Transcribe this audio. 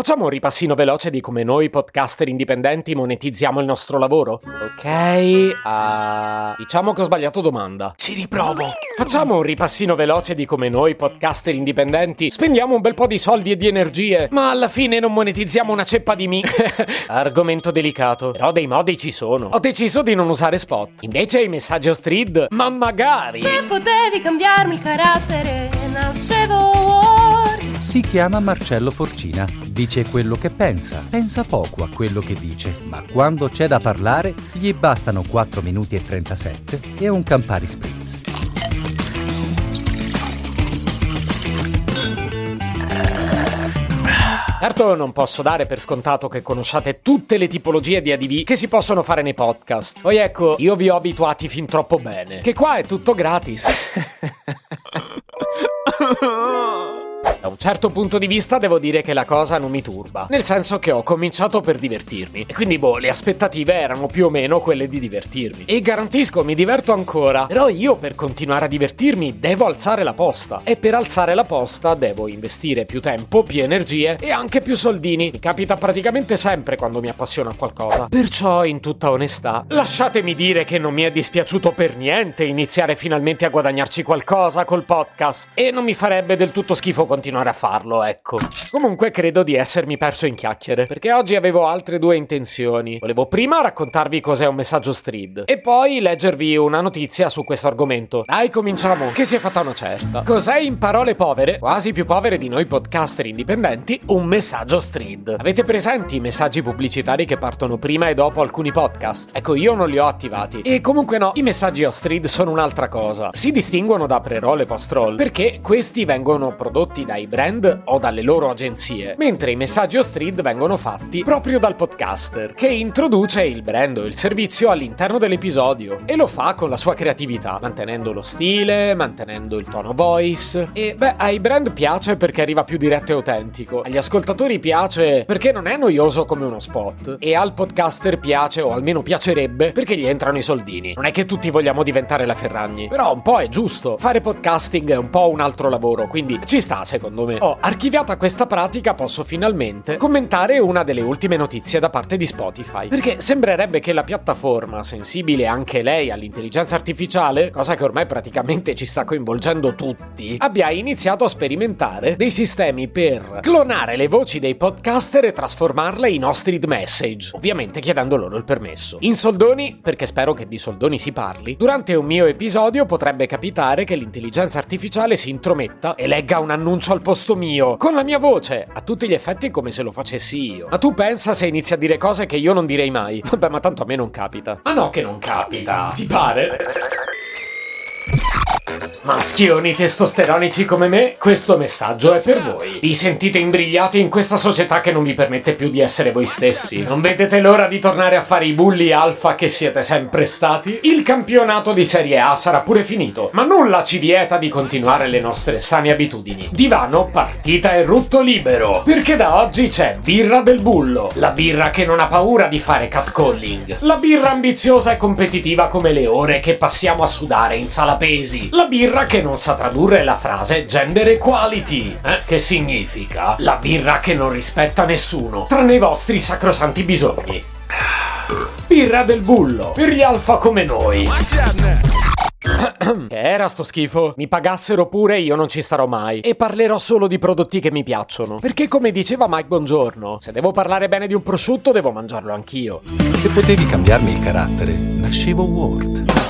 Facciamo un ripassino veloce di come noi podcaster indipendenti monetizziamo il nostro lavoro? Ok, uh, diciamo che ho sbagliato domanda. Ci riprovo. Facciamo un ripassino veloce di come noi podcaster indipendenti spendiamo un bel po' di soldi e di energie, ma alla fine non monetizziamo una ceppa di mi. Argomento delicato, però dei modi ci sono. Ho deciso di non usare spot. Invece i messaggi o street, ma magari... Se potevi cambiarmi il carattere, nascevo. Si chiama Marcello Forcina, dice quello che pensa, pensa poco a quello che dice, ma quando c'è da parlare gli bastano 4 minuti e 37 e un Campari Spritz. Certo non posso dare per scontato che conosciate tutte le tipologie di ADV che si possono fare nei podcast. Poi ecco, io vi ho abituati fin troppo bene, che qua è tutto gratis. Un certo punto di vista devo dire che la cosa non mi turba, nel senso che ho cominciato per divertirmi e quindi boh, le aspettative erano più o meno quelle di divertirmi. E garantisco, mi diverto ancora, però io per continuare a divertirmi devo alzare la posta e per alzare la posta devo investire più tempo, più energie e anche più soldini. Mi capita praticamente sempre quando mi appassiona qualcosa. Perciò, in tutta onestà, lasciatemi dire che non mi è dispiaciuto per niente iniziare finalmente a guadagnarci qualcosa col podcast e non mi farebbe del tutto schifo continuare a farlo, ecco. Comunque credo di essermi perso in chiacchiere, perché oggi avevo altre due intenzioni. Volevo prima raccontarvi cos'è un messaggio street e poi leggervi una notizia su questo argomento. Dai, cominciamo, che si è fatta una certa. Cos'è in parole povere, quasi più povere di noi podcaster indipendenti, un messaggio street? Avete presenti i messaggi pubblicitari che partono prima e dopo alcuni podcast? Ecco, io non li ho attivati. E comunque no, i messaggi off street sono un'altra cosa. Si distinguono da pre-roll e post-roll perché questi vengono prodotti dai brand o dalle loro agenzie, mentre i messaggi o street vengono fatti proprio dal podcaster, che introduce il brand o il servizio all'interno dell'episodio e lo fa con la sua creatività, mantenendo lo stile, mantenendo il tono voice. E beh, ai brand piace perché arriva più diretto e autentico, agli ascoltatori piace perché non è noioso come uno spot, e al podcaster piace, o almeno piacerebbe, perché gli entrano i soldini. Non è che tutti vogliamo diventare la Ferragni, però un po' è giusto. Fare podcasting è un po' un altro lavoro, quindi ci sta secondo me. Oh, archiviata questa pratica posso finalmente commentare una delle ultime notizie da parte di Spotify. Perché sembrerebbe che la piattaforma, sensibile anche lei all'intelligenza artificiale, cosa che ormai praticamente ci sta coinvolgendo tutti, abbia iniziato a sperimentare dei sistemi per clonare le voci dei podcaster e trasformarle in hosted message, ovviamente chiedendo loro il permesso. In soldoni, perché spero che di soldoni si parli, durante un mio episodio potrebbe capitare che l'intelligenza artificiale si intrometta e legga un annuncio al posto mio, con la mia voce. A tutti gli effetti come se lo facessi io. Ma tu pensa se inizia a dire cose che io non direi mai? Vabbè, ma tanto a me non capita. Ma no che non capita. Ti pare? Maschioni testosteronici come me, questo messaggio è per voi. Vi sentite imbrigliati in questa società che non vi permette più di essere voi stessi. Non vedete l'ora di tornare a fare i bulli alfa che siete sempre stati? Il campionato di Serie A sarà pure finito, ma nulla ci vieta di continuare le nostre sane abitudini. Divano, partita e rutto libero. Perché da oggi c'è birra del bullo, la birra che non ha paura di fare catcalling, la birra ambiziosa e competitiva come le ore che passiamo a sudare in sala pesi, la birra che non sa tradurre la frase gender equality. Eh? Che significa? La birra che non rispetta nessuno, tranne i vostri sacrosanti bisogni. Birra del bullo, per gli alfa come noi. Che era sto schifo? Mi pagassero pure io non ci starò mai. E parlerò solo di prodotti che mi piacciono. Perché come diceva Mike Buongiorno, se devo parlare bene di un prosciutto devo mangiarlo anch'io. Se potevi cambiarmi il carattere, nascevo Word.